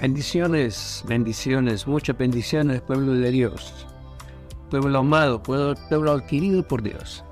Bendiciones, bendiciones, muchas bendiciones, pueblo de Dios. Pueblo amado, pueblo, adquirido por Dios.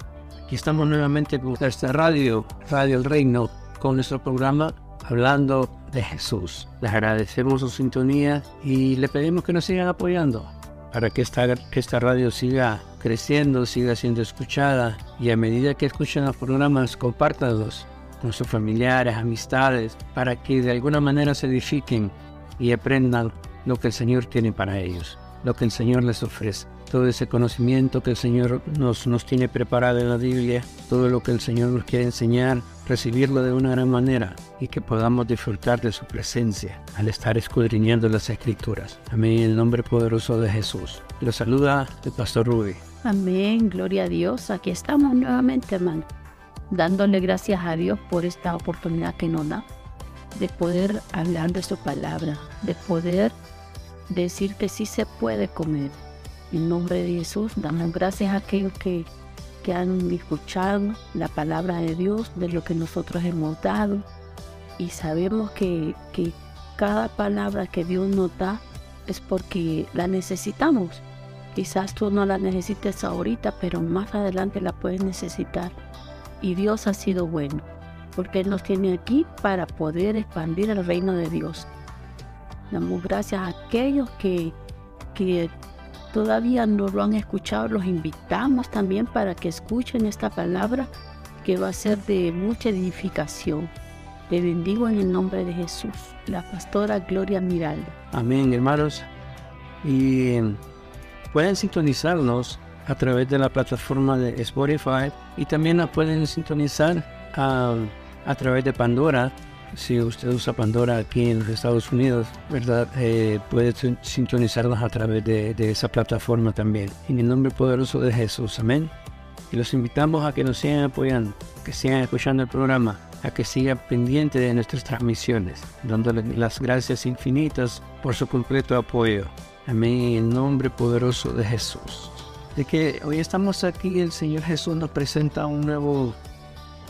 Aquí estamos nuevamente con esta radio, Radio El Reino, con nuestro programa Hablando de Jesús. Les agradecemos su sintonía y le pedimos que nos sigan apoyando para que esta, que esta radio siga creciendo, siga siendo escuchada y a medida que escuchen los programas, compártanlos con sus familiares, amistades, para que de alguna manera se edifiquen y aprendan lo que el Señor tiene para ellos, lo que el Señor les ofrece. Todo ese conocimiento que el Señor nos, nos tiene preparado en la Biblia, todo lo que el Señor nos quiere enseñar, recibirlo de una gran manera y que podamos disfrutar de su presencia al estar escudriñando las Escrituras. Amén, en el nombre poderoso de Jesús. Lo saluda el Pastor Ruby. Amén, gloria a Dios. Aquí estamos nuevamente, hermano, dándole gracias a Dios por esta oportunidad que nos da de poder hablar de su palabra, de poder decir que sí se puede comer. En nombre de Jesús, damos gracias a aquellos que, que han escuchado la palabra de Dios, de lo que nosotros hemos dado. Y sabemos que, que cada palabra que Dios nos da es porque la necesitamos. Quizás tú no la necesites ahorita, pero más adelante la puedes necesitar. Y Dios ha sido bueno porque Él nos tiene aquí para poder expandir el reino de Dios. Damos gracias a aquellos que, que todavía no lo han escuchado, los invitamos también para que escuchen esta palabra que va a ser de mucha edificación. Le bendigo en el nombre de Jesús, la pastora Gloria Miraldo. Amén, hermanos. Y pueden sintonizarnos a través de la plataforma de Spotify y también la pueden sintonizar a a través de Pandora. Si usted usa Pandora aquí en los Estados Unidos, ¿verdad? Eh, puede sintonizarnos a través de, esa plataforma también. En el nombre poderoso de Jesús, amén. Y los invitamos a que nos sigan apoyando, que sigan escuchando el programa, a que sigan pendientes de nuestras transmisiones, dándole las gracias infinitas por su completo apoyo. Amén. En el nombre poderoso de Jesús. De que hoy estamos aquí, el Señor Jesús nos presenta un nuevo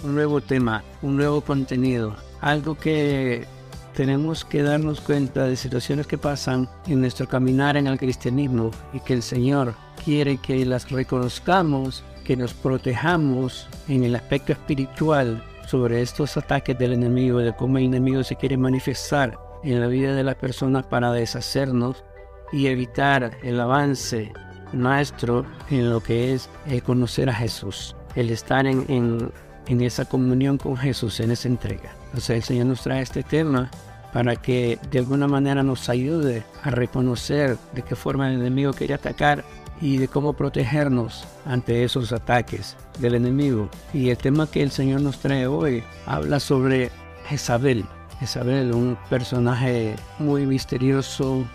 un nuevo tema, un nuevo contenido, algo que tenemos que darnos cuenta de situaciones que pasan en nuestro caminar en el cristianismo y que el Señor quiere que las reconozcamos, que nos protejamos en el aspecto espiritual sobre estos ataques del enemigo, de cómo el enemigo se quiere manifestar en la vida de las personas para deshacernos y evitar el avance nuestro en lo que es el conocer a Jesús, el estar en, en en esa comunión con Jesús, en esa entrega. Sea, el Señor nos trae este tema para que de alguna manera nos ayude a reconocer de qué forma el enemigo quiere atacar y de cómo protegernos ante esos ataques del enemigo. Y el tema que el Señor nos trae hoy habla sobre Jezabel. Jezabel, un personaje muy misterioso,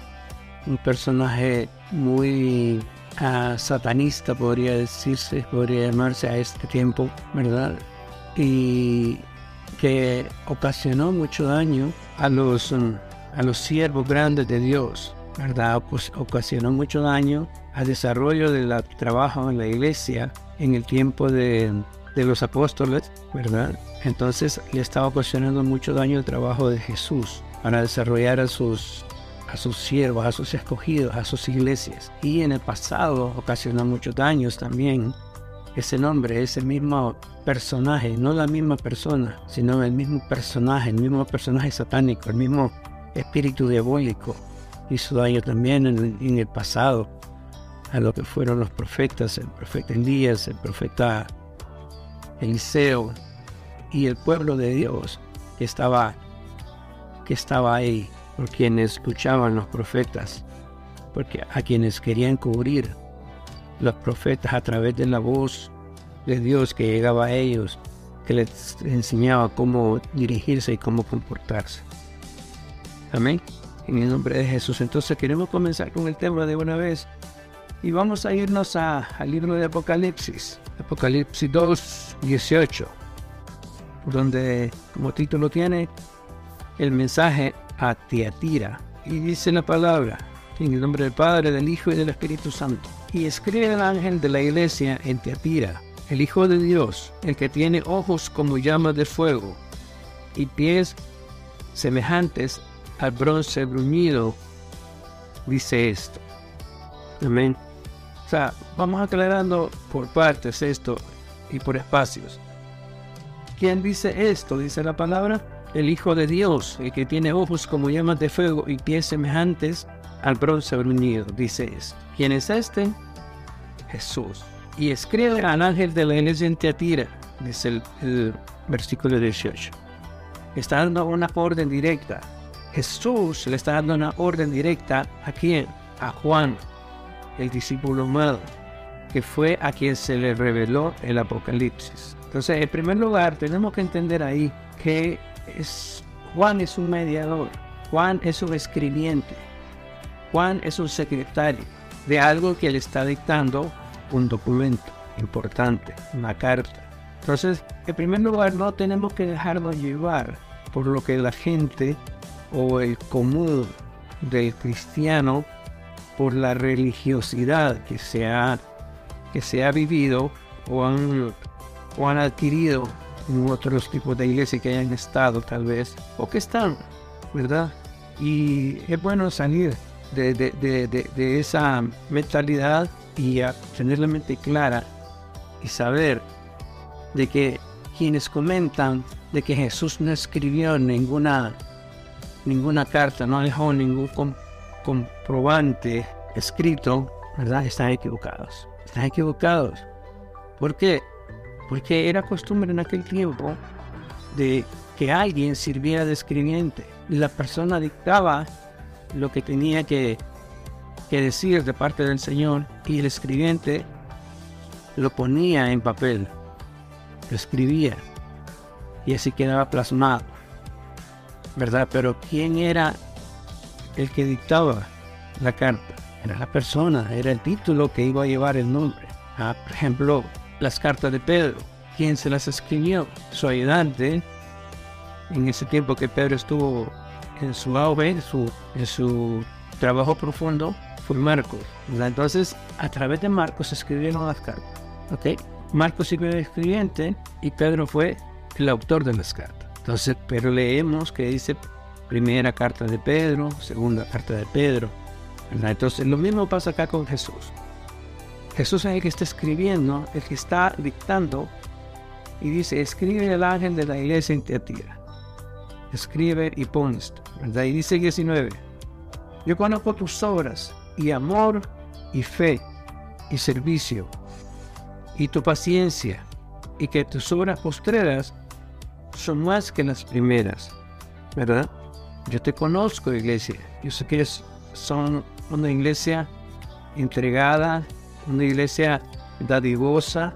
un personaje muy ah, satanista, podría decirse, podría llamarse a este tiempo, ¿verdad? Y que ocasionó mucho daño a los, um, a los siervos grandes de Dios, ¿verdad? Ocasionó mucho daño al desarrollo del trabajo en la iglesia en el tiempo de, de los apóstoles, ¿verdad? Entonces le estaba ocasionando mucho daño el trabajo de Jesús para desarrollar a sus, a sus siervos, a sus escogidos, a sus iglesias. Y en el pasado ocasionó muchos daños también ese nombre, ese mismo personaje, no la misma persona, sino el mismo personaje, el mismo personaje satánico, el mismo espíritu diabólico, hizo daño también en, el pasado a lo que fueron los profetas, el profeta Elías, el profeta Eliseo y el pueblo de Dios que estaba, que estaba ahí, por quienes escuchaban los profetas, porque a quienes querían cubrir los profetas a través de la voz de Dios que llegaba a ellos, que les enseñaba cómo dirigirse y cómo comportarse. Amén. En el nombre de Jesús. Entonces queremos comenzar con el tema de una vez. Y vamos a irnos al libro de Apocalipsis. Apocalipsis 2, 18. Donde como título tiene el mensaje a Tiatira. Y dice la palabra. En el nombre del Padre, del Hijo y del Espíritu Santo. Y escribe el ángel de la iglesia en Tiatira el Hijo de Dios, el que tiene ojos como llamas de fuego y pies semejantes al bronce bruñido, dice esto. Amén. O sea, vamos aclarando por partes esto y por espacios. ¿Quién dice esto? Dice la palabra. El Hijo de Dios, el que tiene ojos como llamas de fuego y pies semejantes al bronce bruñido, dice esto. ¿Quién es este? Jesús. Y escribe al ángel de la iglesia en Teatira, dice el, versículo 18. Está dando una orden directa. Jesús le está dando una orden directa a quién? A Juan, el discípulo amado, que fue a quien se le reveló el Apocalipsis. Entonces, en primer lugar, tenemos que entender ahí que Juan es un mediador, Juan es un escribiente, Juan es un secretario de algo que le está dictando un documento importante, una carta. Entonces, en primer lugar, no tenemos que dejarnos llevar por lo que la gente o el común del cristiano, por la religiosidad que se ha, que se ha vivido o han, o han adquirido en otros tipos de iglesias que hayan estado tal vez, o que están, ¿verdad? Y es bueno salir de, de, de, de esa mentalidad y a tener la mente clara y saber de que quienes comentan de que Jesús no escribió ninguna, ninguna carta, no dejó ningún comprobante escrito, ¿verdad? Están equivocados. Están equivocados. ¿Por qué? Porque era costumbre en aquel tiempo de que alguien sirviera de escribiente. La persona dictaba lo que tenía que, que decir de parte del Señor y el escribiente lo ponía en papel, lo escribía y así quedaba plasmado, ¿verdad? Pero ¿quién era el que dictaba la carta? Era la persona, era el título que iba a llevar el nombre. Ah, por ejemplo, las cartas de Pedro. ¿Quién se las escribió? Su ayudante, en ese tiempo que Pedro estuvo en su auge, en su, en su trabajo profundo, fue Marcos. Entonces, a través de Marcos escribieron las cartas. ¿ok? Marcos fue el escribiente y Pedro fue el autor de las cartas. Entonces, pero leemos que dice primera carta de Pedro, segunda carta de Pedro. Entonces, lo mismo pasa acá con Jesús. Jesús es el que está escribiendo, el que está dictando, y dice, escribe el ángel de la iglesia en Teatira. Escribe y pon esto. ¿verdad? Y dice 19, yo conozco tus obras, y amor, y fe, y servicio, y tu paciencia, y que tus obras postreras son más que las primeras, ¿verdad? Yo te conozco, iglesia. Yo sé que son una iglesia entregada, una iglesia dadivosa,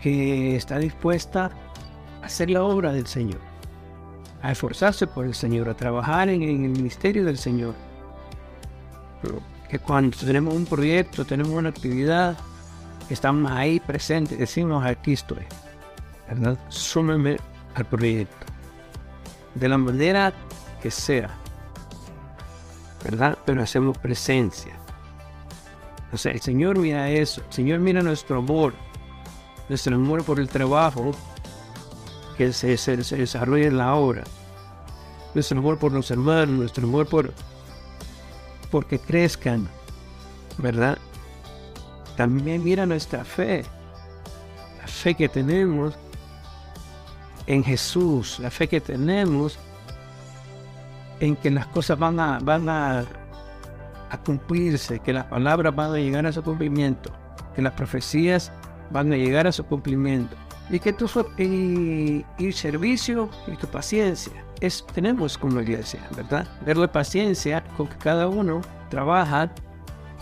que está dispuesta a hacer la obra del Señor, a esforzarse por el Señor, a trabajar en, el ministerio del Señor. Que cuando tenemos un proyecto, tenemos una actividad, estamos ahí presentes, decimos aquí estoy. ¿verdad? Súmeme al proyecto. De la manera que sea. ¿Verdad? Pero hacemos presencia. O sea, el Señor mira eso. El Señor mira nuestro amor. Nuestro amor por el trabajo que se, se, se desarrolla en la obra. Nuestro amor por los hermanos. Nuestro amor por porque crezcan. ¿Verdad? También mira nuestra fe. La fe que tenemos en Jesús, la fe que tenemos en que las cosas van a, van a, cumplirse, que las palabras van a llegar a su cumplimiento, que las profecías van a llegar a su cumplimiento. Y que tu y, servicio y tu paciencia es, tenemos como iglesia, ¿verdad? Verle paciencia con que cada uno trabaja,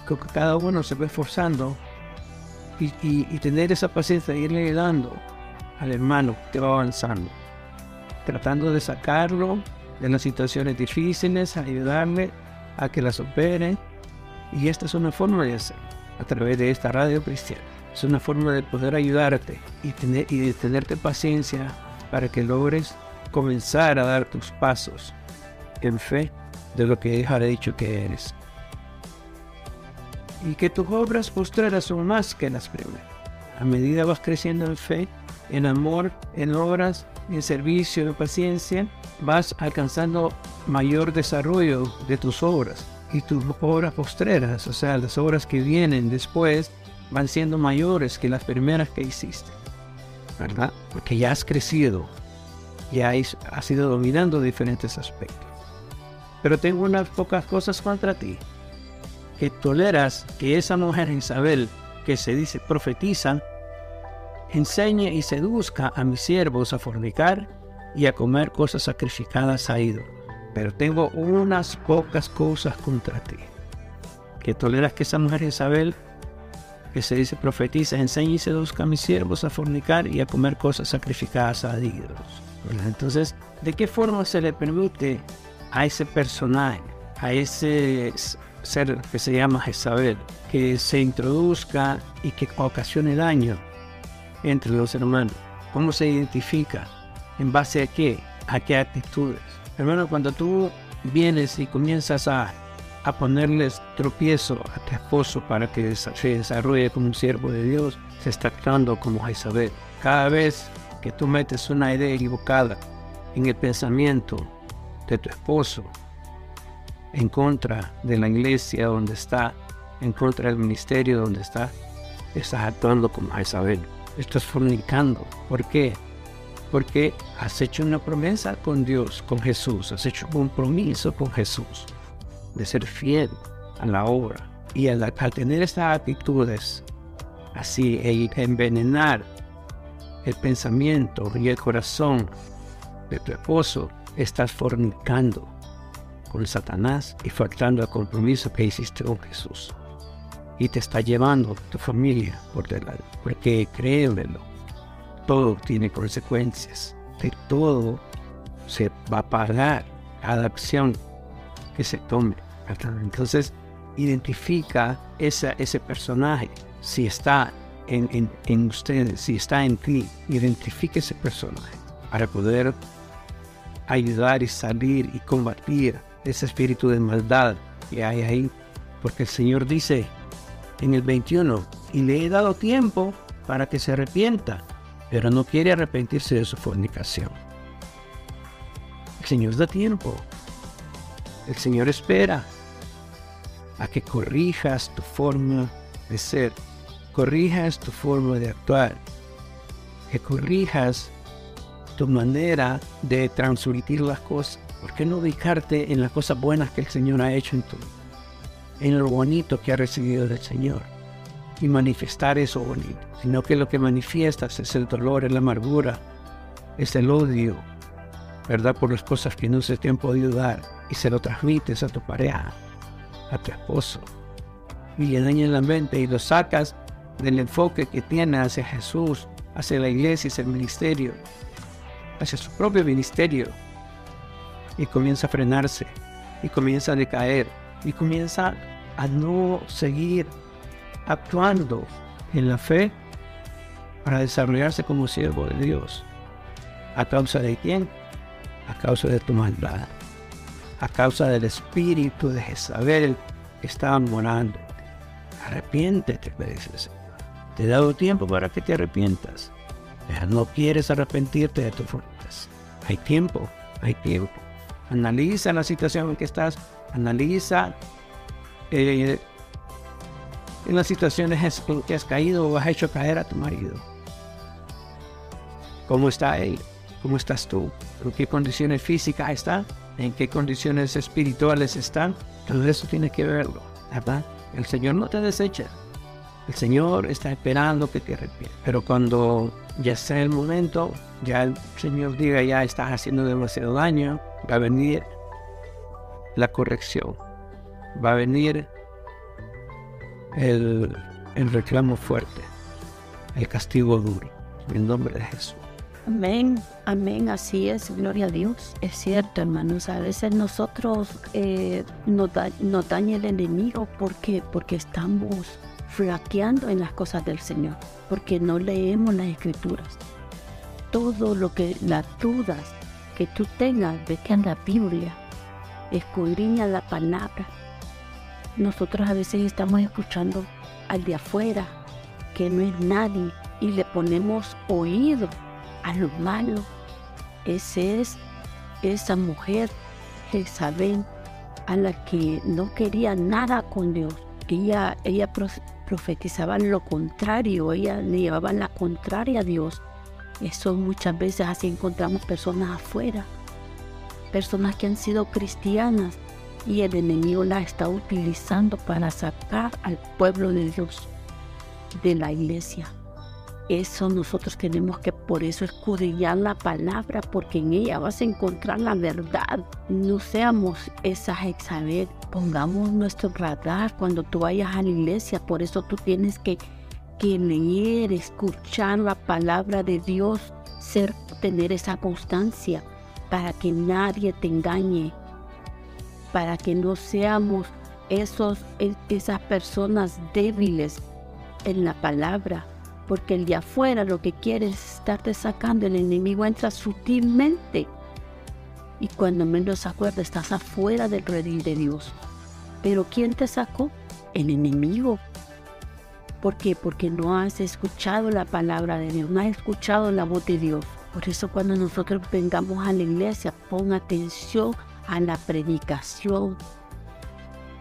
con que cada uno se va esforzando y, tener esa paciencia irle dando al hermano que va avanzando, tratando de sacarlo de las situaciones difíciles, ayudarle a que las opere. Y esta es una forma de hacerlo, a través de esta radio cristiana. Es una forma de poder ayudarte y, tener, y de tenerte paciencia para que logres comenzar a dar tus pasos en fe de lo que ha dicho que eres. Y que tus obras postreras son más que las primeras. A medida vas creciendo en fe, en amor, en obras, en servicio, en paciencia, vas alcanzando mayor desarrollo de tus obras y tus obras postreras, o sea, las obras que vienen después, van siendo mayores que las primeras que hiciste, ¿verdad? Porque ya has crecido, ya has ido dominando diferentes aspectos. Pero tengo unas pocas cosas contra ti, que toleras que esa mujer Isabel, que se dice profetiza, enseñe y seduzca a mis siervos a fornicar y a comer cosas sacrificadas a ídolos. Pero tengo unas pocas cosas contra ti. Que toleras que esa mujer Isabel, que se dice profetiza, enseñe y seduzca a mis siervos a fornicar y a comer cosas sacrificadas a ídolos. Entonces, ¿de qué forma se le permite a ese personaje, a ese ser que se llama Jezabel, que se introduzca y que ocasione daño entre los hermanos? ¿Cómo se identifica? ¿En base a qué? ¿A qué actitudes? Hermano, cuando tú vienes y comienzas a, a ponerles tropiezo a tu esposo para que se desarrolle como un siervo de Dios, se está actuando como Jezabel. Cada vez que tú metes una idea equivocada en el pensamiento de tu esposo, en contra de la iglesia donde está, en contra del ministerio donde está, estás actuando como Jezabel. Estás fornicando. ¿Por qué? Porque has hecho una promesa con Dios, con Jesús, has hecho un compromiso con Jesús de ser fiel a la obra. Y al, tener estas actitudes así e envenenar el pensamiento y el corazón de tu esposo, estás fornicando con Satanás y faltando al compromiso que hiciste con Jesús. Y te está llevando tu familia por delante. Porque créemelo, todo tiene consecuencias. De todo se va a pagar cada acción que se tome. Entonces, identifica ese personaje. Si está en, ustedes, si está en ti, identifique ese personaje para poder ayudar y salir y combatir ese espíritu de maldad que hay ahí. Porque el Señor dice en el 21, y le he dado tiempo para que se arrepienta, pero no quiere arrepentirse de su fornicación. El Señor da tiempo. El Señor espera a que corrijas tu forma de ser, corrijas tu forma de actuar, que corrijas tu manera de transmitir las cosas. ¿Por qué no ubicarte en las cosas buenas que el Señor ha hecho en tu en lo bonito que ha recibido del Señor. Y manifestar eso bonito, sino que lo que manifiestas es el dolor, es la amargura, es el odio, ¿verdad? Por las cosas que no se te han podido dar. Y se lo transmites a tu pareja, a tu esposo. Y le dañas la mente y lo sacas del enfoque que tiene hacia Jesús, hacia la iglesia, hacia el ministerio, hacia su propio ministerio y comienza a frenarse y comienza a decaer y comienza a no seguir actuando en la fe para desarrollarse como siervo de Dios. ¿A causa de quién? A causa de tu maldad. A causa del espíritu de Jezabel que estaba morando. Arrepiéntete, le dice Te he dado tiempo para que te arrepientas. no quieres arrepentirte de tus faltas. Hay tiempo, hay tiempo. Analiza la situación en que estás, analiza eh, en las situaciones en que has caído o has hecho caer a tu marido. ¿Cómo está él? ¿Cómo estás tú? ¿En qué condiciones físicas está? ¿En qué condiciones espirituales están? Todo eso tiene que verlo, ¿verdad? El Señor no te desecha. El Señor está esperando que te arrepientas. Pero cuando ya sea el momento, ya el Señor diga, ya estás haciendo demasiado daño, va a venir la corrección, va a venir el, reclamo fuerte, el castigo duro, en nombre de Jesús. Amén, amén, así es, gloria a Dios. Es cierto, hermanos, a veces nosotros eh, nos, daña el enemigo porque, porque estamos flaqueando en las cosas del Señor, porque no leemos las escrituras. Todo lo que las dudas que tú tengas, que en la Biblia, escudriña la palabra. Nosotros a veces estamos escuchando al de afuera, que no es nadie, y le ponemos oído a lo malo. Ese es esa mujer Jezabel a la que no quería nada con Dios. Ella, ella profetizaba lo contrario, ella le llevaba la contraria a Dios. Eso muchas veces así encontramos personas afuera, personas que han sido cristianas y el enemigo la está utilizando para sacar al pueblo de Dios de la iglesia. Eso nosotros tenemos que por eso escudriñar la palabra, porque en ella vas a encontrar la verdad. No seamos esa Jezabel, pongamos nuestro radar cuando tú vayas a la iglesia. Por eso tú tienes que, que leer, escuchar la palabra de Dios, ser, tener esa constancia para que nadie te engañe, para que no seamos esos, esas personas débiles en la palabra porque el de afuera lo que quiere es estarte sacando, el enemigo entra sutilmente y cuando menos acuerdas estás afuera del redil de Dios. Pero ¿quién te sacó? El enemigo. ¿Por qué? Porque no has escuchado la palabra de Dios, no has escuchado la voz de Dios. Por eso cuando nosotros vengamos a la iglesia, pon atención a la predicación.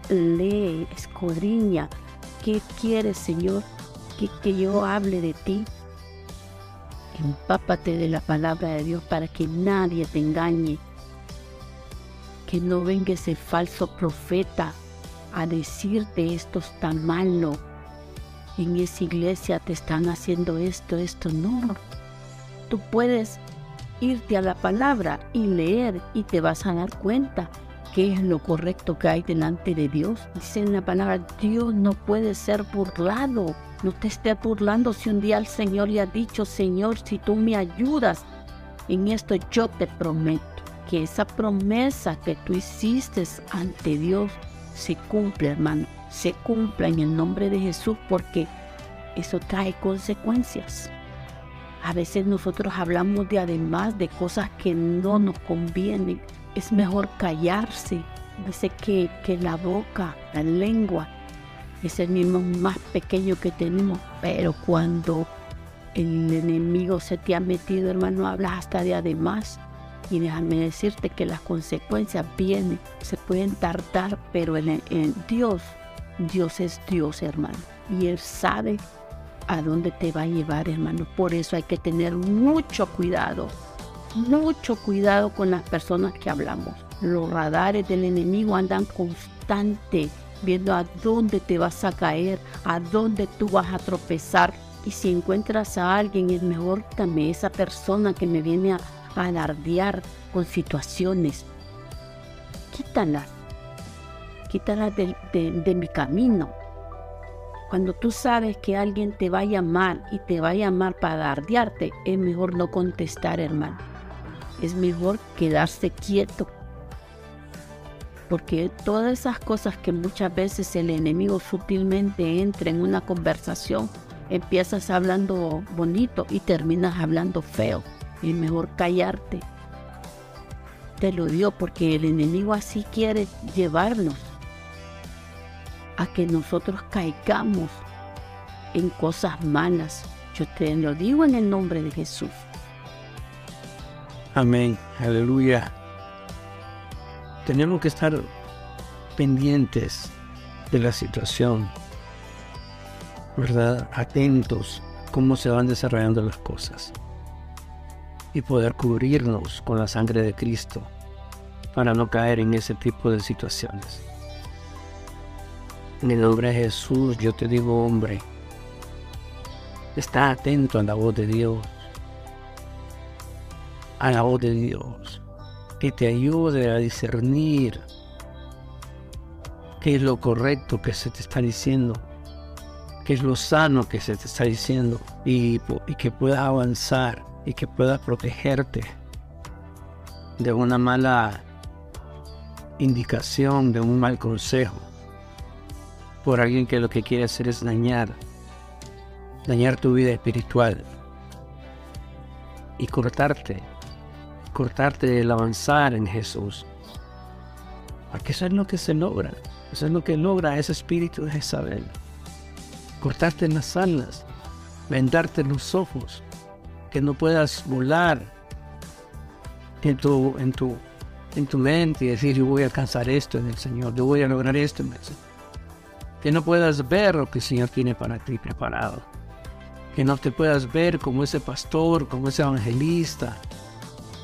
Lee, escudriña. ¿Qué quieres, Señor? Que, yo hable de ti. Empápate de la palabra de Dios para que nadie te engañe. Que no venga ese falso profeta a decirte esto está malo. En esa iglesia te están haciendo esto, esto no. Tú puedes irte a la palabra y leer y te vas a dar cuenta qué es lo correcto que hay delante de Dios. Dice en la palabra, Dios no puede ser burlado. No te estés burlando si un día el Señor le ha dicho, Señor, si tú me ayudas en esto, yo te prometo que esa promesa que tú hiciste ante Dios se cumple, hermano. Se cumpla en el nombre de Jesús porque eso trae consecuencias. A veces nosotros hablamos de además de cosas que no nos convienen. Es mejor callarse. Dice que, que la boca, la lengua, es el mismo más pequeño que tenemos, pero cuando el enemigo se te ha metido, hermano, hablas hasta de además. Y déjame decirte que las consecuencias vienen, se pueden tardar, pero en, Dios, Dios es Dios, hermano. Y Él sabe a dónde te va a llevar, hermano. Por eso hay que tener mucho cuidado, mucho cuidado con las personas que hablamos. Los radares del enemigo andan constante viendo a dónde te vas a caer, a dónde tú vas a tropezar. Y si encuentras a alguien, es mejor también esa persona que me viene a alardear con situaciones. Quítalas, quítalas de, de mi camino. Cuando tú sabes que alguien te va a llamar y te va a llamar para alardearte, es mejor no contestar, hermano. Es mejor quedarse quieto porque todas esas cosas que muchas veces el enemigo sutilmente entra en una conversación, empiezas hablando bonito y terminas hablando feo. Es mejor callarte. Te lo dio porque el enemigo así quiere llevarnos a que nosotros caigamos en cosas malas. Yo te lo digo en el nombre de Jesús. Amén. Aleluya tenemos que estar pendientes de la situación, ¿verdad? Atentos cómo se van desarrollando las cosas y poder cubrirnos con la sangre de Cristo para no caer en ese tipo de situaciones. En el nombre de Jesús yo te digo, hombre, está atento a la voz de Dios, a la voz de Dios que te ayude a discernir qué es lo correcto que se te está diciendo, qué es lo sano que se te está diciendo y, que puedas avanzar y que puedas protegerte de una mala indicación, de un mal consejo. Por alguien que lo que quiere hacer es dañar, dañar tu vida espiritual y cortarte cortarte del avanzar en Jesús. Porque eso es lo que se logra. Eso es lo que logra ese espíritu de Jezabel. Cortarte las alas, vendarte los ojos, que no puedas volar en tu, en tu, en tu mente y decir, yo voy a alcanzar esto en el Señor, yo voy a lograr esto en el Señor. Que no puedas ver lo que el Señor tiene para ti preparado. Que no te puedas ver como ese pastor, como ese evangelista,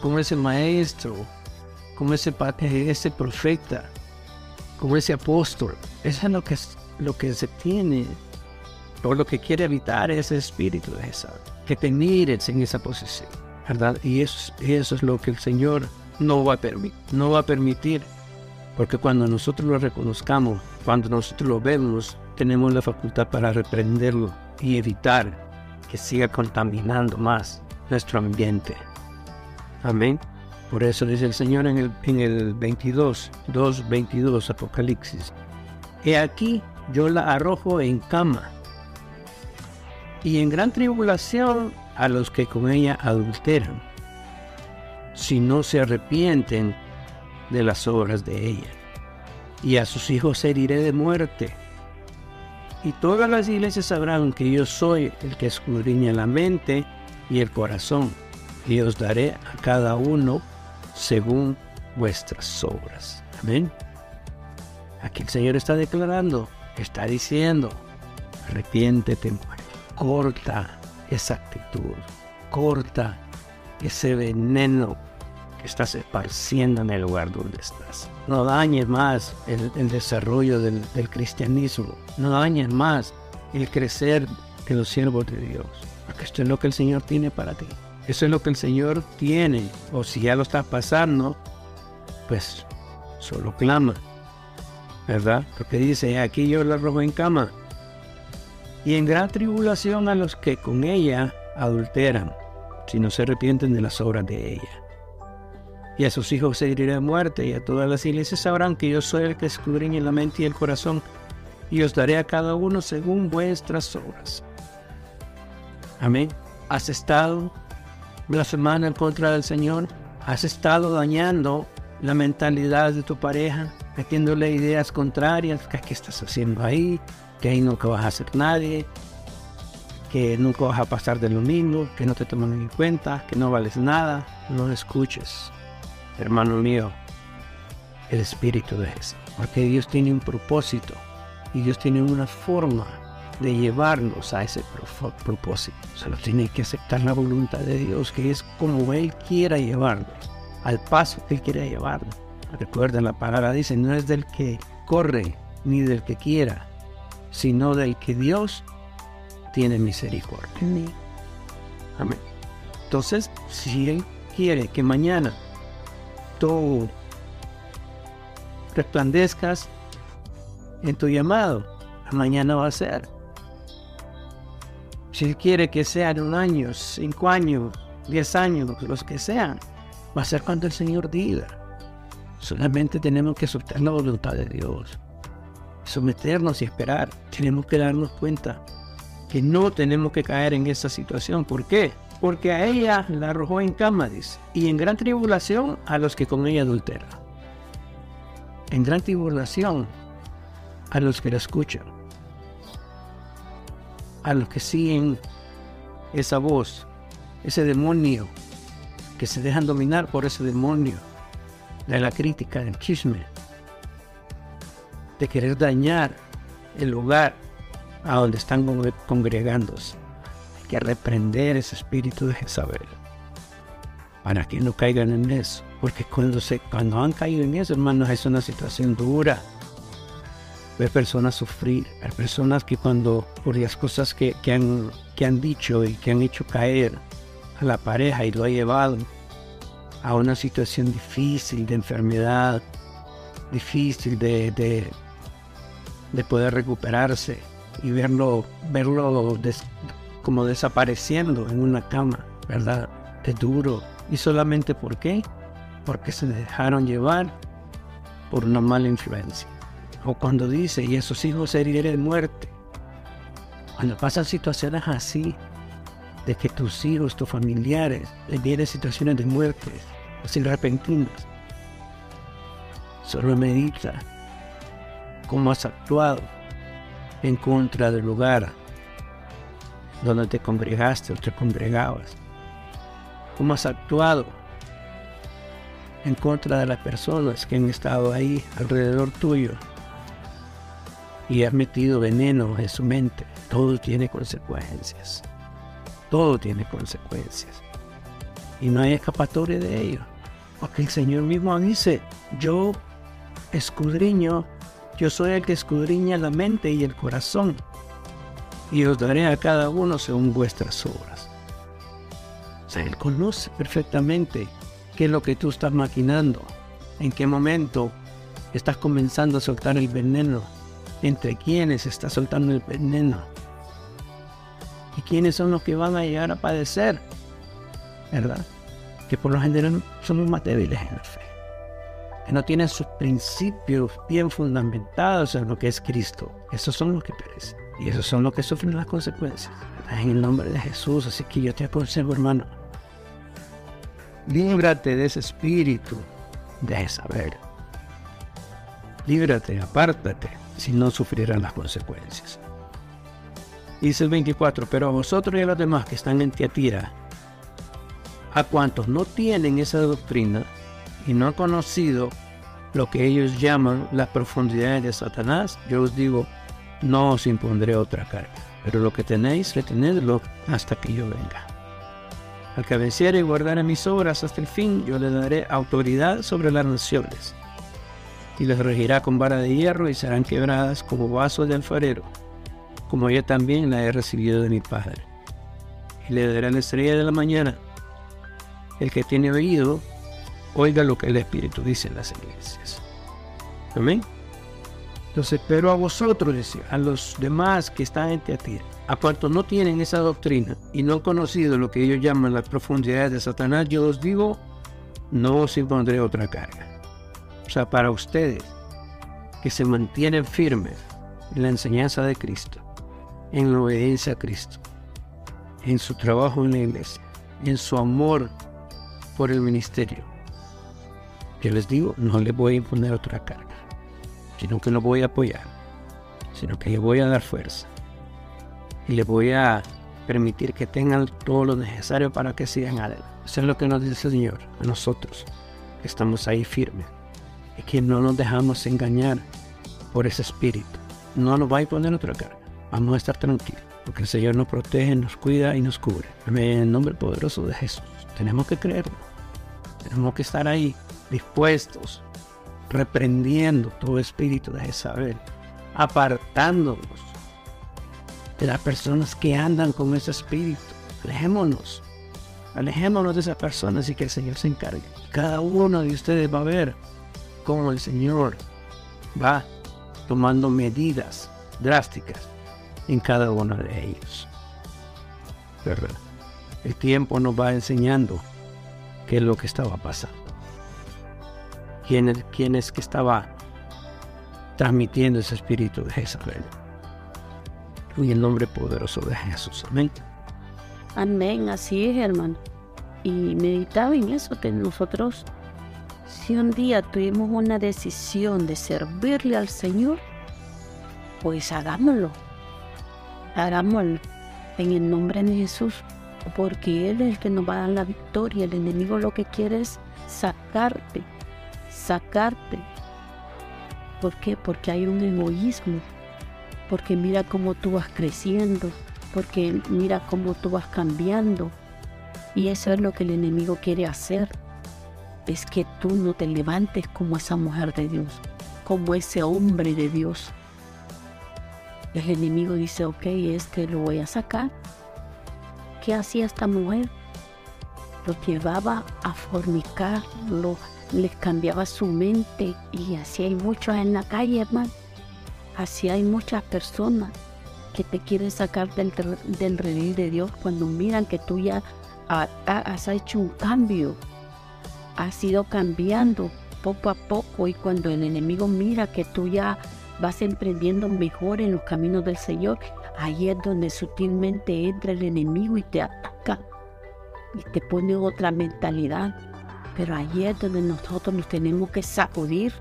como ese maestro, como ese, eh, ese profeta, como ese apóstol. Eso es lo que, lo que se tiene, o lo que quiere evitar ese espíritu de esa, que te mires en esa posición, ¿verdad? Y eso, eso es lo que el Señor no va a permitir, no va a permitir, porque cuando nosotros lo reconozcamos, cuando nosotros lo vemos, tenemos la facultad para reprenderlo y evitar que siga contaminando más nuestro ambiente. Amén. Por eso dice el Señor en el, en el 22, 2, 22, Apocalipsis. He aquí yo la arrojo en cama y en gran tribulación a los que con ella adulteran si no se arrepienten de las obras de ella. Y a sus hijos heriré de muerte. Y todas las iglesias sabrán que yo soy el que escudriña la mente y el corazón, y os daré a cada uno según vuestras obras. Amén. Aquí el Señor está declarando, está diciendo, arrepiéntete, corta esa actitud, corta ese veneno que estás esparciendo en el lugar donde estás. No dañes más el, desarrollo del, cristianismo. No dañes más el crecer de los siervos de Dios. Porque esto es lo que el Señor tiene para ti. Eso es lo que el Señor tiene. O si ya lo estás pasando, pues solo clama. ¿Verdad? Porque dice, aquí yo la robo en cama. Y en gran tribulación a los que con ella adulteran si no se arrepienten de las obras de ella. Y a sus hijos se dirá muerte, y a todas las iglesias sabrán que yo soy el que escudriña la mente y el corazón, y os daré a cada uno según vuestras obras. Amén. ¿Has estado blasfemando en contra del Señor? ¿Has estado dañando la mentalidad de tu pareja, metiéndole ideas contrarias? ¿Qué estás haciendo ahí? Que ahí nunca vas a hacer nadie, que nunca vas a pasar de lo mismo, que no te toman en cuenta, que no vales nada, no escuches. Hermano mío, el Espíritu de Jesús. Porque Dios tiene un propósito y Dios tiene una forma de llevarnos a ese propósito. Solo tiene que aceptar la voluntad de Dios, que es como Él quiera llevarnos, al paso que Él quiera llevarnos. Recuerden, la palabra dice, no es del que corre ni del que quiera, sino del que Dios tiene misericordia. Amén. Entonces, si Él quiere que mañana tú resplandezcas en tu llamado, mañana va a ser. Si Él quiere que sea en un año, cinco años, diez años, los que sean, va a ser cuando el Señor diga. Solamente tenemos que soltar la voluntad de Dios, someternos y esperar. Tenemos que darnos cuenta que no tenemos que caer en esa situación. ¿Por qué? Porque a ella la arrojó en cámaras y en gran tribulación a los que con ella adulteran. En gran tribulación a los que la escuchan. A los que siguen esa voz, ese demonio, que se dejan dominar por ese demonio de la crítica, del chisme, de querer dañar el lugar a donde están congregándose. Hay que reprender ese espíritu de Jezabel para que no caigan en eso. Porque cuando, se, cuando han caído en eso, hermanos, es una situación dura. Ver personas sufrir, ver personas que cuando, por las cosas que, que, han, que han dicho y que han hecho caer a la pareja y lo ha llevado a una situación difícil de enfermedad, difícil de, de, de poder recuperarse y verlo, verlo como desapareciendo en una cama, ¿verdad? Es duro. ¿Y solamente por qué? Porque se dejaron llevar por una mala influencia. O cuando dice, y esos hijos se de muerte. Cuando pasan situaciones así, de que tus hijos, tus familiares, les vienen situaciones de muerte, así repentinas, solo medita cómo has actuado en contra del lugar donde te congregaste o te congregabas. ¿Cómo has actuado en contra de las personas que han estado ahí alrededor tuyo y has metido veneno en su mente, todo tiene consecuencias. Todo tiene consecuencias. Y no hay escapatoria de ello. Porque el Señor mismo dice, yo escudriño, yo soy el que escudriña la mente y el corazón. Y os daré a cada uno según vuestras obras. O sea, Él conoce perfectamente qué es lo que tú estás maquinando, en qué momento estás comenzando a soltar el veneno, entre quiénes estás soltando el veneno y quiénes son los que van a llegar a padecer, ¿verdad? Que por lo general somos más débiles en la fe, que no tienen sus principios bien fundamentados en lo que es Cristo. Esos son los que perecen y esos son los que sufren las consecuencias. En el nombre de Jesús, así que yo te aconsejo, hermano, líbrate de ese espíritu de saber. Líbrate, apártate, si no sufrirán las consecuencias. Dice el 24, pero a vosotros y a los demás que están en Tiatira, a cuantos no tienen esa doctrina y no han conocido lo que ellos llaman las profundidades de Satanás, yo os digo, no os impondré otra carga, pero lo que tenéis, retenedlo hasta que yo venga. Al que venciere y guardare mis obras hasta el fin, yo le daré autoridad sobre las naciones, y les regirá con vara de hierro y serán quebradas como vasos de alfarero como yo también la he recibido de mi Padre. Y le daré la estrella de la mañana. El que tiene oído, oiga lo que el Espíritu dice en las iglesias. Amén. Entonces, pero a vosotros, a los demás que están en Teatira, a cuantos no tienen esa doctrina y no han conocido lo que ellos llaman las profundidades de Satanás, yo os digo, no os impondré otra carga. Sea, para ustedes que se mantienen firmes en la enseñanza de Cristo, en la obediencia a Cristo, en su trabajo en la iglesia, en su amor por el ministerio. Yo les digo, no les voy a imponer otra carga, sino que los voy a apoyar, sino que les voy a dar fuerza y les voy a permitir que tengan todo lo necesario para que sigan adelante. Eso es lo que nos dice el Señor a nosotros, que estamos ahí firmes, y que no nos dejamos engañar por ese espíritu. No nos va a imponer otra carga vamos a estar tranquilos, porque el Señor nos protege, nos cuida y nos cubre. En el nombre poderoso de Jesús. Tenemos que creerlo. Tenemos que estar ahí dispuestos, reprendiendo todo espíritu de Jezabel, apartándonos de las personas que andan con ese espíritu. Alejémonos, alejémonos de esas personas y que el Señor se encargue. Cada uno de ustedes va a ver cómo el Señor va tomando medidas drásticas en cada uno de ellos. El tiempo nos va enseñando qué es lo que estaba pasando. Quién es, quién es que estaba transmitiendo ese espíritu de Jezabel. En el nombre poderoso de Jesús. Amén. Amén, así es, hermano. Y meditaba en eso, que nosotros, si un día tuvimos una decisión de servirle al Señor, pues hagámoslo hagámoslo en el nombre de Jesús, porque Él es el que nos va a dar la victoria. El enemigo lo que quiere es sacarte, sacarte. ¿Por qué? Porque hay un egoísmo, porque mira cómo tú vas creciendo, porque mira cómo tú vas cambiando. Y eso es lo que el enemigo quiere hacer, es que tú no te levantes como esa mujer de Dios, como ese hombre de Dios el enemigo dice, ok, este lo voy a sacar. ¿Qué hacía esta mujer? Lo llevaba a fornicar, lo, les cambiaba su mente y así hay muchos en la calle, hermano. Así hay muchas personas que te quieren sacar del, del de Dios cuando miran que tú ya has hecho un cambio, has ido cambiando poco a poco y cuando el enemigo mira que tú ya vas emprendiendo mejor en los caminos del Señor, ahí es donde sutilmente entra el enemigo y te ataca y te pone otra mentalidad. Pero ahí es donde nosotros nos tenemos que sacudir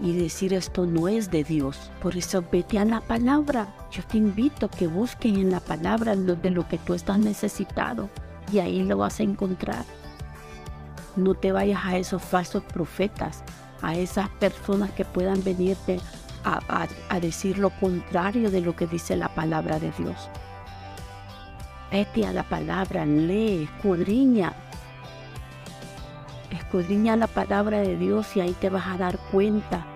y decir esto no es de Dios. Por eso vete a la palabra. Yo te invito a que busques en la palabra de lo que tú estás necesitado y ahí lo vas a encontrar. No te vayas a esos falsos profetas, a esas personas que puedan venirte a, decir lo contrario de lo que dice la palabra de Dios. Vete a la palabra, lee, escudriña. Escudriña la palabra de Dios y ahí te vas a dar cuenta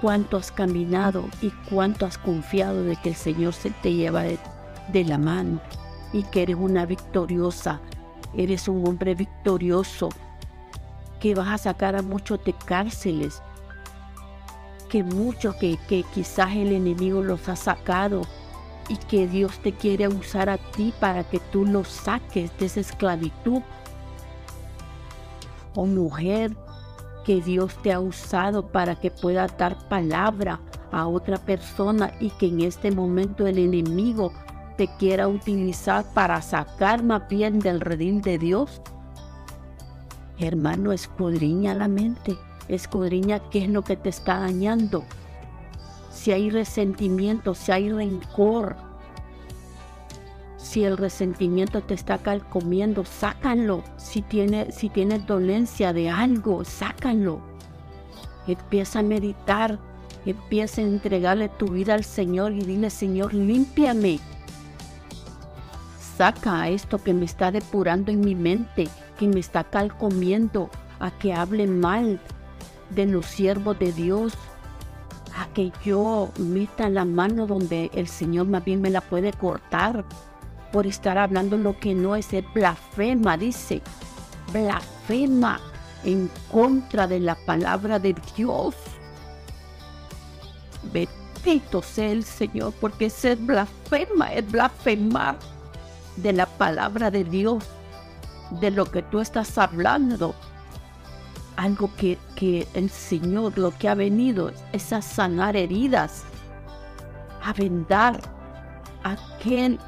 cuánto has caminado y cuánto has confiado de que el Señor se te lleva de la mano y que eres una victoriosa, eres un hombre victorioso, que vas a sacar a muchos de cárceles, que muchos que, quizás el enemigo los ha sacado y que Dios te quiere usar a ti para que tú los saques de esa esclavitud. Oh mujer, que Dios te ha usado para que pueda dar palabra a otra persona y que en este momento el enemigo te quiera utilizar para sacar más bien del redil de Dios. Hermano, escudriña la mente, escudriña qué es lo que te está dañando. Si hay resentimiento, si hay rencor, si el resentimiento te está calcomiendo, sácalo. Si, tiene, si tienes dolencia de algo, sácalo. Empieza a meditar, empieza a entregarle tu vida al Señor y dile, Señor, límpiame saca esto que me está depurando en mi mente, que me está calcomiendo, a que hable mal de los siervos de Dios, a que yo meta la mano donde el Señor más bien me la puede cortar por estar hablando lo que no es, es blasfema, dice, blasfema en contra de la palabra de Dios. Bendito sea el Señor, porque ser blasfema es blasfemar de la palabra de Dios, de lo que tú estás hablando. Algo que, que el Señor lo que ha venido es a sanar heridas, a vendar a aquel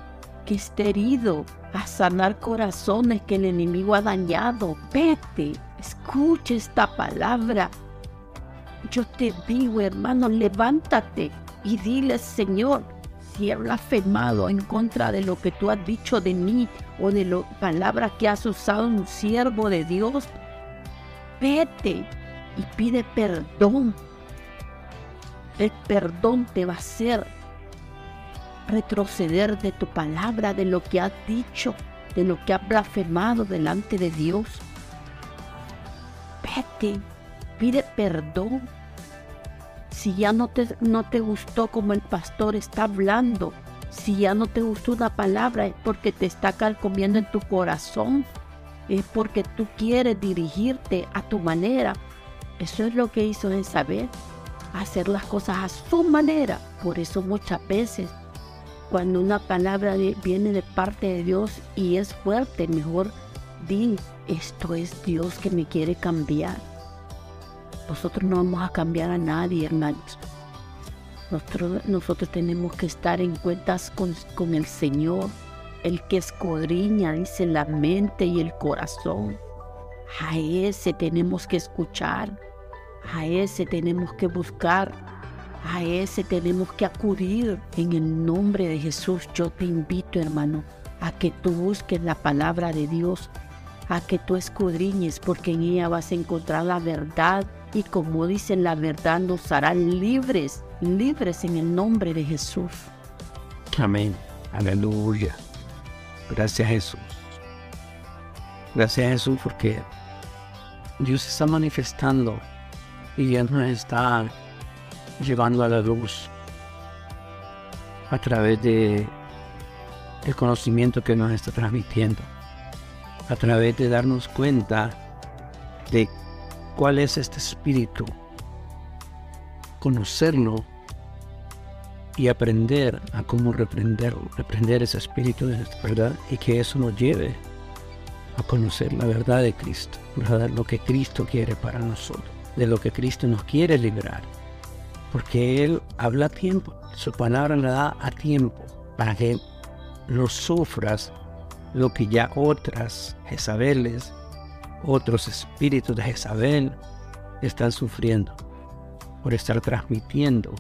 que esté herido, a sanar corazones que el enemigo ha dañado. Vete, escucha esta palabra. Yo te digo, hermano, levántate y dile, Señor, si he blasfemado en contra de lo que tú has dicho de mí o de la palabra que has usado un siervo de Dios, vete y pide perdón. El perdón te va a hacer retroceder de tu palabra, de lo que has dicho, de lo que has blasfemado delante de Dios. Vete, pide perdón si ya no te, no te gustó como el pastor está hablando, si ya no te gustó una palabra, es porque te está calcomiendo en tu corazón, es porque tú quieres dirigirte a tu manera. Eso es lo que hizo saber hacer las cosas a su manera. Por eso muchas veces, cuando una palabra viene de parte de Dios y es fuerte, mejor di, esto es Dios que me quiere cambiar nosotros no vamos a cambiar a nadie, hermanos. Nosotros, nosotros tenemos que estar en cuentas con, con el Señor, el que escudriña, dice, la mente y el corazón. A ese tenemos que escuchar, a ese tenemos que buscar, a ese tenemos que acudir. En el nombre de Jesús yo te invito, hermano, a que tú busques la palabra de Dios, a que tú escudriñes, porque en ella vas a encontrar la verdad y como dicen la verdad nos harán libres, libres en el nombre de Jesús. Amén. Aleluya. Gracias Jesús. Gracias Jesús porque Dios está manifestando y Él nos está llevando a la luz a través de el conocimiento que nos está transmitiendo, a través de darnos cuenta de cuál es este espíritu, conocerlo y aprender a cómo reprenderlo, reprender ese espíritu de verdad y que eso nos lleve a conocer la verdad de Cristo, lo que Cristo quiere para nosotros, de lo que Cristo nos quiere liberar, porque Él habla a tiempo, su palabra le da a tiempo para que no sufras lo que ya otras Jezabeles otros espíritus de Jezabel están sufriendo por estar transmitiendo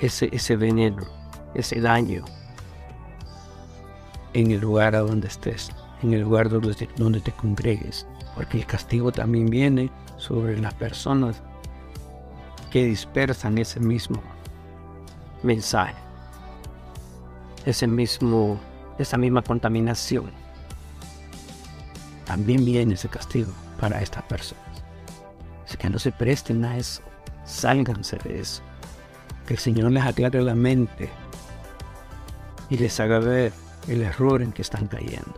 ese, ese veneno, ese daño en el lugar a donde estés. en el lugar donde te, donde te congregues, porque el castigo también viene sobre las personas que dispersan ese mismo mensaje, ese mismo, esa misma contaminación. También viene ese castigo para estas personas. Así que no se presten a eso, sálganse de eso. Que el Señor les aclare la mente y les haga ver el error en que están cayendo.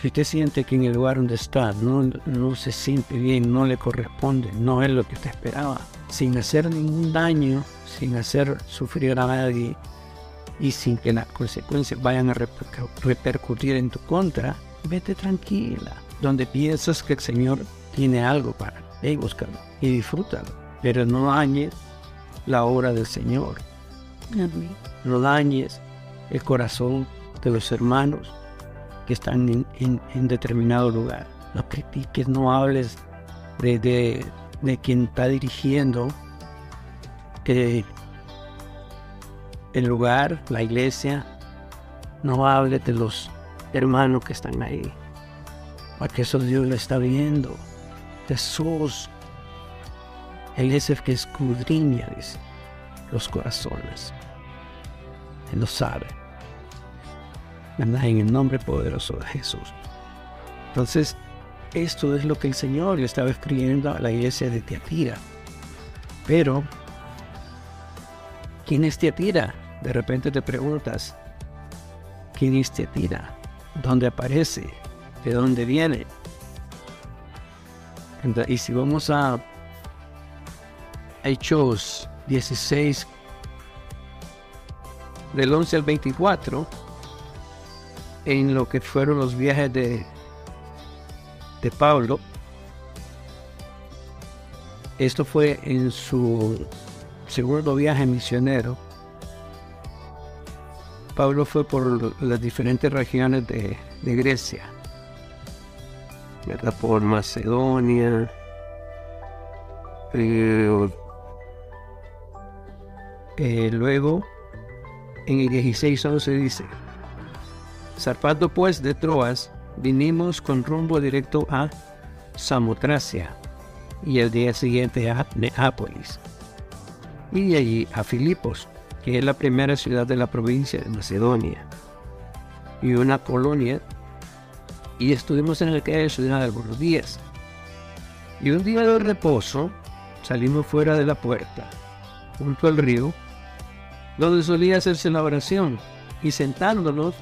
Si usted siente que en el lugar donde está no, no se siente bien, no le corresponde, no es lo que usted esperaba, sin hacer ningún daño, sin hacer sufrir a nadie y sin que las consecuencias vayan a repercutir en tu contra, vete tranquila, donde piensas que el Señor tiene algo para ti, búscalo y disfrútalo, pero no dañes la obra del Señor. No dañes el corazón de los hermanos que están en, determinado lugar. No critiques, no hables de, de, quien está dirigiendo el lugar, la iglesia. No hables de los hermanos que están ahí. Porque eso Dios lo está viendo. Jesús, Él es el que escudriña los corazones. Él lo sabe. En el nombre poderoso de Jesús. Entonces, esto es lo que el Señor le estaba escribiendo a la iglesia de Teatira. Pero, ¿quién es Teatira? De repente te preguntas, ¿quién es Teatira? ¿Dónde aparece? ¿De dónde viene? Y si vamos a Hechos 16, del 11 al 24, en lo que fueron los viajes de, de Pablo. Esto fue en su segundo viaje misionero. Pablo fue por las diferentes regiones de, Grecia, por Macedonia, eh, eh, luego en el 16.11 dice, Zarpando pues de Troas, vinimos con rumbo directo a Samotracia y el día siguiente a Neápolis. Y de allí a Filipos, que es la primera ciudad de la provincia de Macedonia y una colonia y estuvimos en aquella ciudad algunos días. Y un día de reposo salimos fuera de la puerta, junto al río, donde solía hacerse la oración, y sentándonos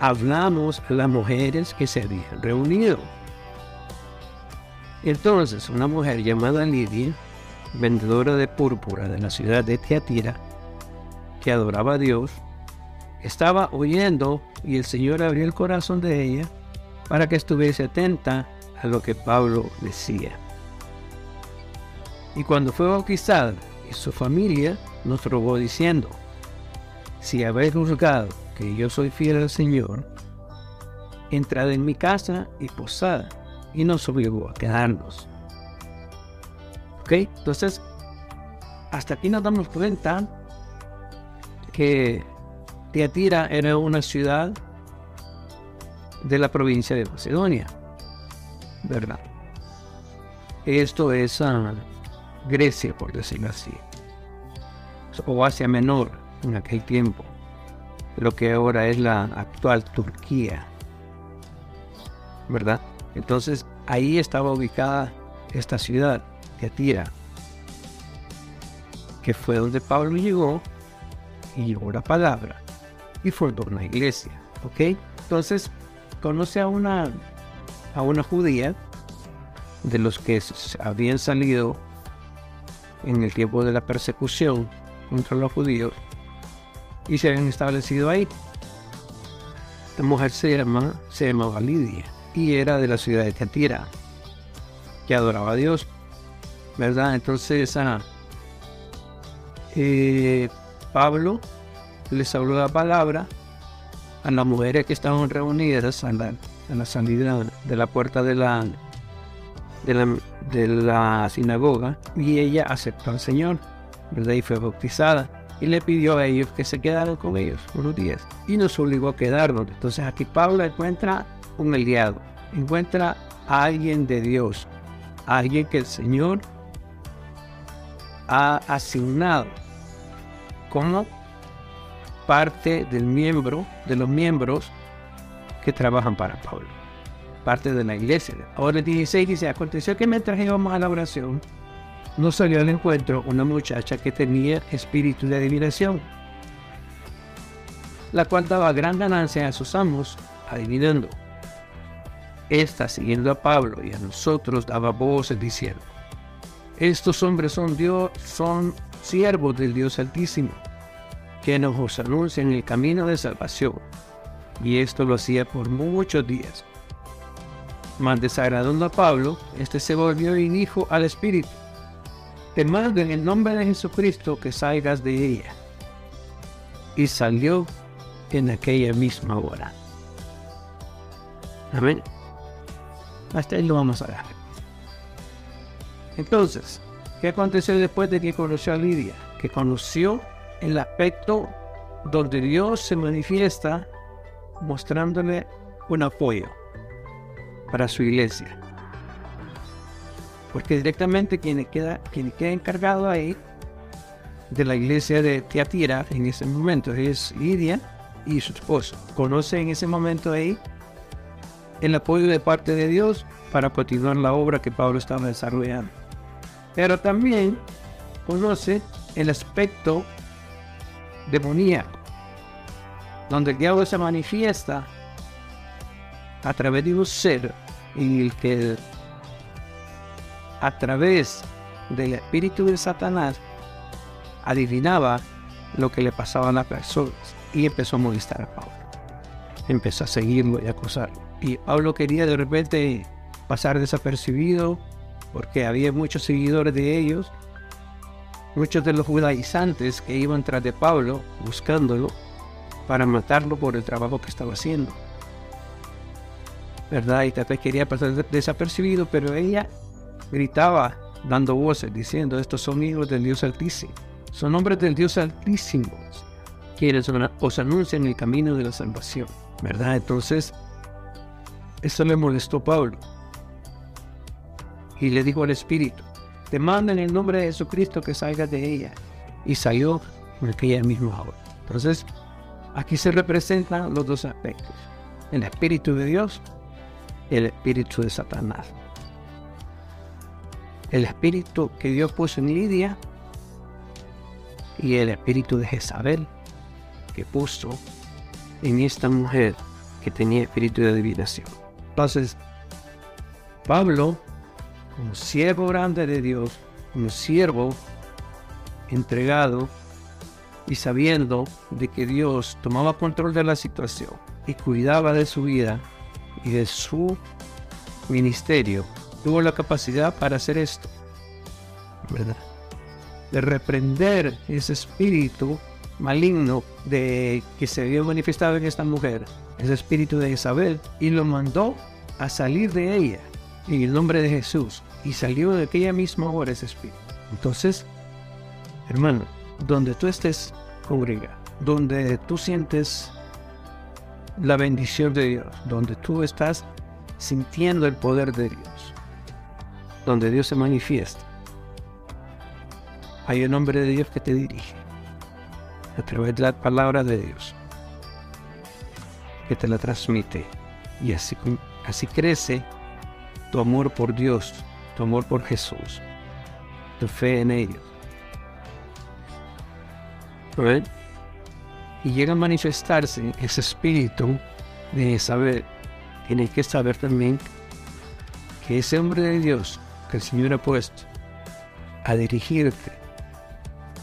hablamos a las mujeres que se habían reunido. Entonces una mujer llamada Lidia, vendedora de púrpura de la ciudad de Teatira, que adoraba a Dios, estaba oyendo y el Señor abrió el corazón de ella para que estuviese atenta a lo que Pablo decía. Y cuando fue bautizada y su familia nos rogó diciendo, si habéis juzgado que yo soy fiel al Señor, entrad en mi casa y posada, y nos obligó a quedarnos. ¿Ok? Entonces, hasta aquí nos damos cuenta que Teatira era una ciudad de la provincia de Macedonia, ¿verdad? Esto es ah, Grecia, por decirlo así, o Asia Menor en aquel tiempo, lo que ahora es la actual Turquía, ¿verdad? Entonces ahí estaba ubicada esta ciudad, Teatira, que fue donde Pablo llegó y llevó la palabra y fundó una iglesia, ¿ok? Entonces conoce a una, a una judía de los que habían salido en el tiempo de la persecución contra los judíos y se habían establecido ahí. La mujer se, llama, se llamaba Lidia y era de la ciudad de Teatira, que adoraba a Dios, ¿verdad? Entonces ah, eh, Pablo les habló la palabra a las mujeres que estaban reunidas a la, la salida de la puerta de la, de la, sinagoga y ella aceptó al Señor, ¿verdad? Y fue bautizada y le pidió a ellos que se quedaran con ellos unos días y nos obligó a quedarnos. Entonces aquí Pablo encuentra un aliado, encuentra a alguien de Dios, a alguien que el Señor ha asignado como parte del miembro, de los miembros que trabajan para Pablo, parte de la iglesia. Ahora el 16 dice, aconteció que mientras íbamos a la oración, nos salió al encuentro una muchacha que tenía espíritu de adivinación, la cual daba gran ganancia a sus amos, adivinando. Esta, siguiendo a Pablo y a nosotros, daba voces diciendo, estos hombres son Dios, son siervos del Dios Altísimo, que nos anuncian el camino de salvación. Y esto lo hacía por muchos días. Mas desagradando a Pablo, este se volvió y dijo al Espíritu, te mando en el nombre de Jesucristo que salgas de ella. Y salió en aquella misma hora. Amén. Hasta ahí lo vamos a dejar. Entonces, ¿qué aconteció después de que conoció a Lidia? Que conoció el aspecto donde Dios se manifiesta mostrándole un apoyo para su iglesia. Porque directamente quien queda, quien queda encargado ahí de la iglesia de Teatira en ese momento es Lidia y su esposo. Conoce en ese momento ahí el apoyo de parte de Dios para continuar la obra que Pablo estaba desarrollando. Pero también conoce el aspecto demoníaco, donde el diablo se manifiesta a través de un ser en el que a través del espíritu de Satanás adivinaba lo que le pasaba a las personas y empezó a molestar a Pablo. Empezó a seguirlo y a acusarlo. Y Pablo quería de repente pasar desapercibido porque había muchos seguidores de ellos, muchos de los judaizantes que iban tras de Pablo buscándolo para matarlo por el trabajo que estaba haciendo. ¿Verdad? Y tal vez quería pasar desapercibido, pero ella gritaba dando voces diciendo, estos son hijos del Dios Altísimo, son hombres del Dios Altísimo, quienes os anuncian el camino de la salvación, ¿verdad? Entonces, eso le molestó a Pablo. Y le dijo al Espíritu, te manda en el nombre de Jesucristo que salgas de ella. Y salió en aquella misma hora. Entonces, aquí se representan los dos aspectos. El Espíritu de Dios el Espíritu de Satanás el espíritu que Dios puso en Lidia y el espíritu de Jezabel que puso en esta mujer que tenía espíritu de adivinación. Entonces, Pablo, como siervo grande de Dios, como siervo entregado y sabiendo de que Dios tomaba control de la situación y cuidaba de su vida y de su ministerio, tuvo la capacidad para hacer esto, ¿verdad? De reprender ese espíritu maligno de que se había manifestado en esta mujer, ese espíritu de Isabel, y lo mandó a salir de ella en el nombre de Jesús. Y salió de aquella misma hora ese espíritu. Entonces, hermano, donde tú estés, congrega, donde tú sientes la bendición de Dios, donde tú estás sintiendo el poder de Dios, donde Dios se manifiesta. Hay un hombre de Dios que te dirige a través de la palabra de Dios, que te la transmite. Y así, así crece tu amor por Dios, tu amor por Jesús, tu fe en ellos. Y llega a manifestarse ese espíritu de saber. Tienes que saber también que ese hombre de Dios que el Señor ha puesto a dirigirte,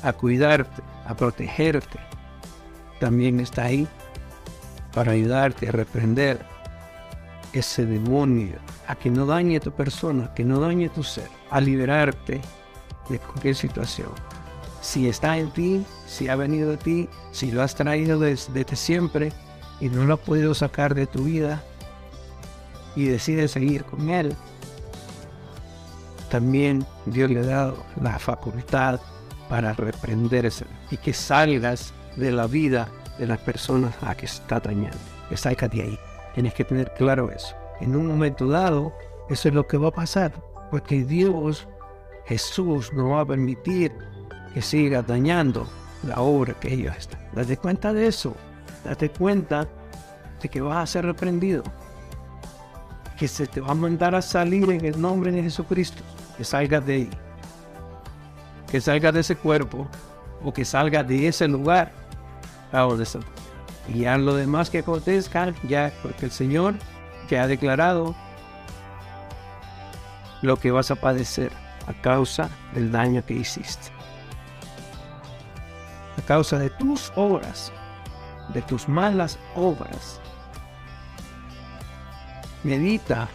a cuidarte, a protegerte, también está ahí para ayudarte a reprender ese demonio, a que no dañe tu persona, que no dañe tu ser, a liberarte de cualquier situación. Si está en ti, si ha venido de ti, si lo has traído desde, desde siempre y no lo has podido sacar de tu vida y decides seguir con él, también Dios le ha dado la facultad para reprenderse y que salgas de la vida de las personas a que está dañando. Que salgas de ahí Tienes que tener claro eso. En un momento dado, eso es lo que va a pasar, porque Dios, Jesús, no va a permitir que siga dañando la obra que ellos están. Date cuenta de eso. Date cuenta de que vas a ser reprendido. Que se te va a mandar a salir en el nombre de Jesucristo. Que salgas de ahí. Que salgas de ese cuerpo. O que salgas de ese lugar. Y ya lo demás que acontezca, ya porque el Señor te ha declarado lo que vas a padecer a causa del daño que hiciste. A causa de tus obras, de tus malas obras. Medita,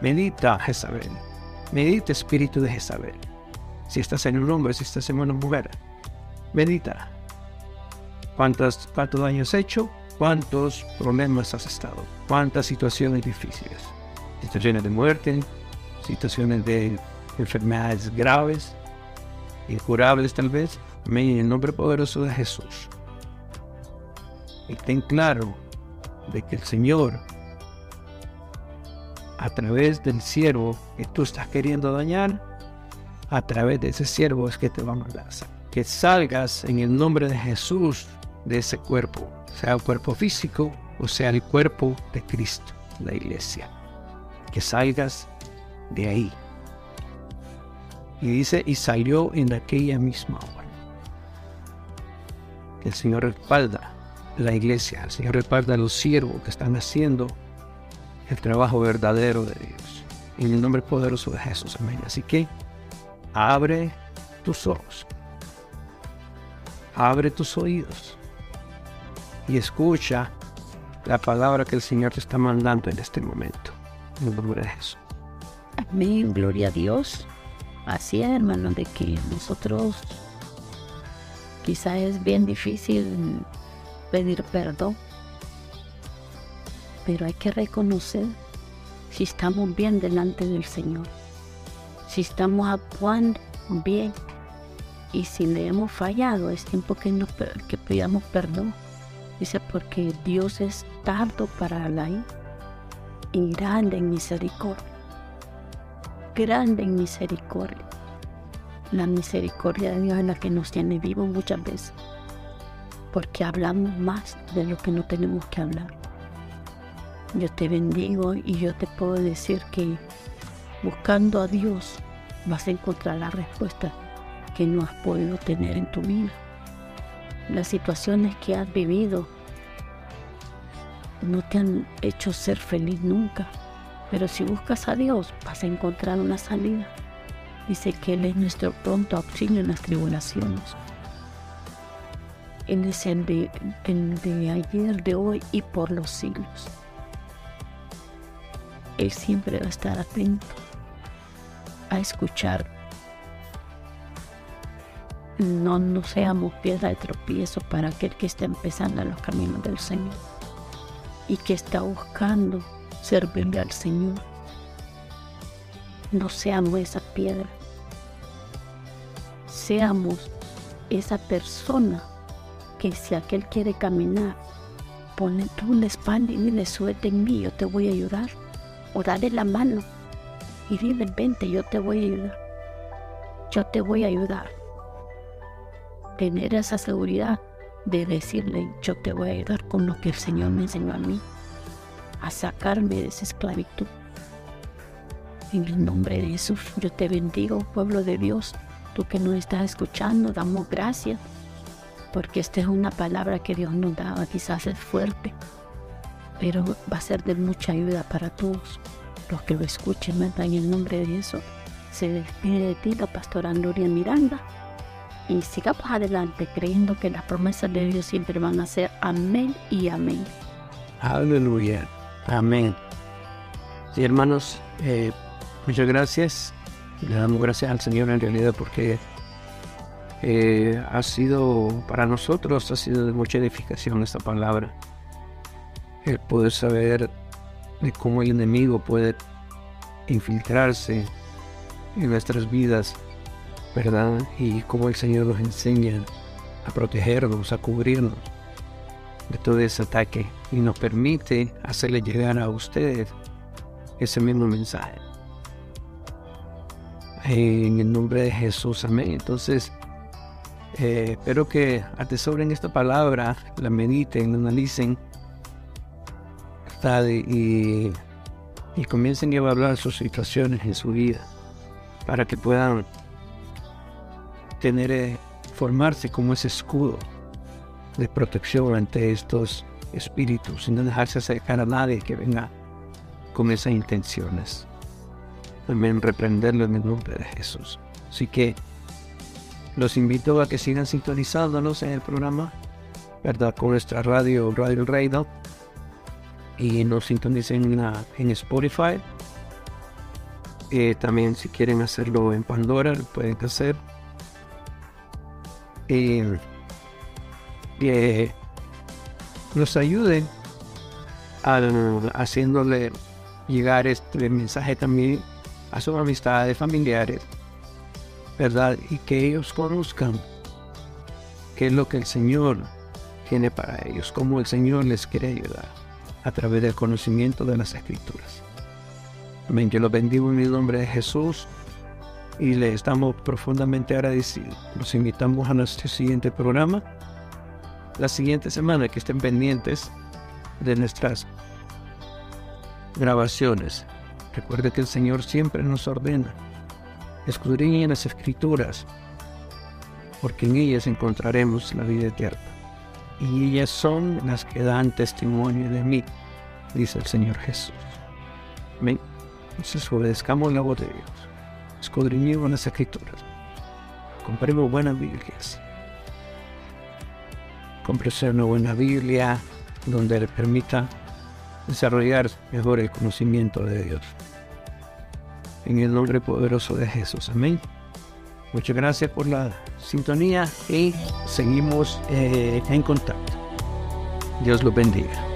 medita Jezabel, medita espíritu de Jezabel. Si estás en un hombre, si estás en una mujer, medita. ¿Cuántos, ¿Cuántos daños has hecho? ¿Cuántos problemas has estado? ¿Cuántas situaciones difíciles? Situaciones de muerte, situaciones de enfermedades graves, incurables tal vez. En el nombre poderoso de Jesús. Y ten claro de que el Señor, a través del siervo que tú estás queriendo dañar, a través de ese siervo es que te va a mandar. Que salgas en el nombre de Jesús de ese cuerpo, sea el cuerpo físico o sea el cuerpo de Cristo, la iglesia. Que salgas de ahí. Y dice, y salió en aquella misma hora. El Señor respalda la iglesia, el Señor respalda a los siervos que están haciendo el trabajo verdadero de Dios. En el nombre poderoso de Jesús, amén. Así que abre tus ojos, abre tus oídos y escucha la palabra que el Señor te está mandando en este momento. En el nombre de Jesús. Amén, gloria a Dios. Así es, hermano, de que nosotros quizá es bien difícil pedir perdón, pero hay que reconocer si estamos bien delante del Señor, si estamos actuando bien y si le hemos fallado, es tiempo que, nos, que pidamos perdón. Dice, porque Dios es tardo para la y grande en misericordia grande en misericordia. La misericordia de Dios es la que nos tiene vivos muchas veces, porque hablamos más de lo que no tenemos que hablar. Yo te bendigo y yo te puedo decir que buscando a Dios vas a encontrar la respuesta que no has podido tener en tu vida. Las situaciones que has vivido no te han hecho ser feliz nunca pero si buscas a Dios, vas a encontrar una salida. Dice que Él es nuestro pronto auxilio en las tribulaciones. Él es el de, de ayer, de hoy y por los siglos. Él siempre va a estar atento a escuchar. No, no seamos piedra de tropiezo para aquel que está empezando en los caminos del Señor y que está buscando servirle al Señor. No seamos esa piedra. Seamos esa persona que si aquel quiere caminar, pone tú la espalda y dile, suelta en mí, yo te voy a ayudar. O dale la mano y dile, vente, yo te voy a ayudar. Yo te voy a ayudar. Tener esa seguridad de decirle, yo te voy a ayudar con lo que el Señor me enseñó a mí a sacarme de esa esclavitud. En el nombre de Jesús, yo te bendigo, pueblo de Dios. Tú que nos estás escuchando, damos gracias, porque esta es una palabra que Dios nos daba, quizás es fuerte, pero va a ser de mucha ayuda para todos los que lo escuchen. En el nombre de Jesús, se despide de ti la pastora Gloria Miranda y sigamos adelante creyendo que las promesas de Dios siempre van a ser amén y amén. Aleluya. Amén. Sí, hermanos, eh, muchas gracias. Le damos gracias al Señor en realidad porque eh, ha sido para nosotros, ha sido de mucha edificación esta palabra. El poder saber de cómo el enemigo puede infiltrarse en nuestras vidas, ¿verdad? Y cómo el Señor nos enseña a protegernos, a cubrirnos de todo ese ataque y nos permite hacerle llegar a ustedes ese mismo mensaje. En el nombre de Jesús, amén. Entonces, eh, espero que atesoren esta palabra, la mediten, la analicen y, y comiencen a evaluar sus situaciones en su vida para que puedan tener, eh, formarse como ese escudo de protección ante estos espíritus, sin no dejarse acercar a nadie que venga con esas intenciones. También reprenderlo en el nombre de Jesús. Así que los invito a que sigan sintonizándonos en el programa, ¿verdad? Con nuestra radio, Radio Reino. Y nos sintonicen en, en Spotify. Eh, también si quieren hacerlo en Pandora, pueden hacer. Y que nos ayuden a, haciéndole llegar este mensaje también a sus amistades familiares, ¿verdad? Y que ellos conozcan qué es lo que el Señor tiene para ellos, cómo el Señor les quiere ayudar a través del conocimiento de las Escrituras. Amén. Yo los bendigo en el nombre de Jesús y le estamos profundamente agradecidos. Los invitamos a nuestro siguiente programa la siguiente semana, que estén pendientes de nuestras grabaciones. Recuerde que el Señor siempre nos ordena. Escudriñen las escrituras, porque en ellas encontraremos la vida eterna. Y ellas son las que dan testimonio de mí, dice el Señor Jesús. Amén. Entonces obedezcamos la voz de Dios. Escudriñemos las escrituras. Compremos buenas Biblias cómprese una buena Biblia donde le permita desarrollar mejor el conocimiento de Dios. En el nombre poderoso de Jesús. Amén. Muchas gracias por la sintonía y seguimos eh, en contacto. Dios los bendiga.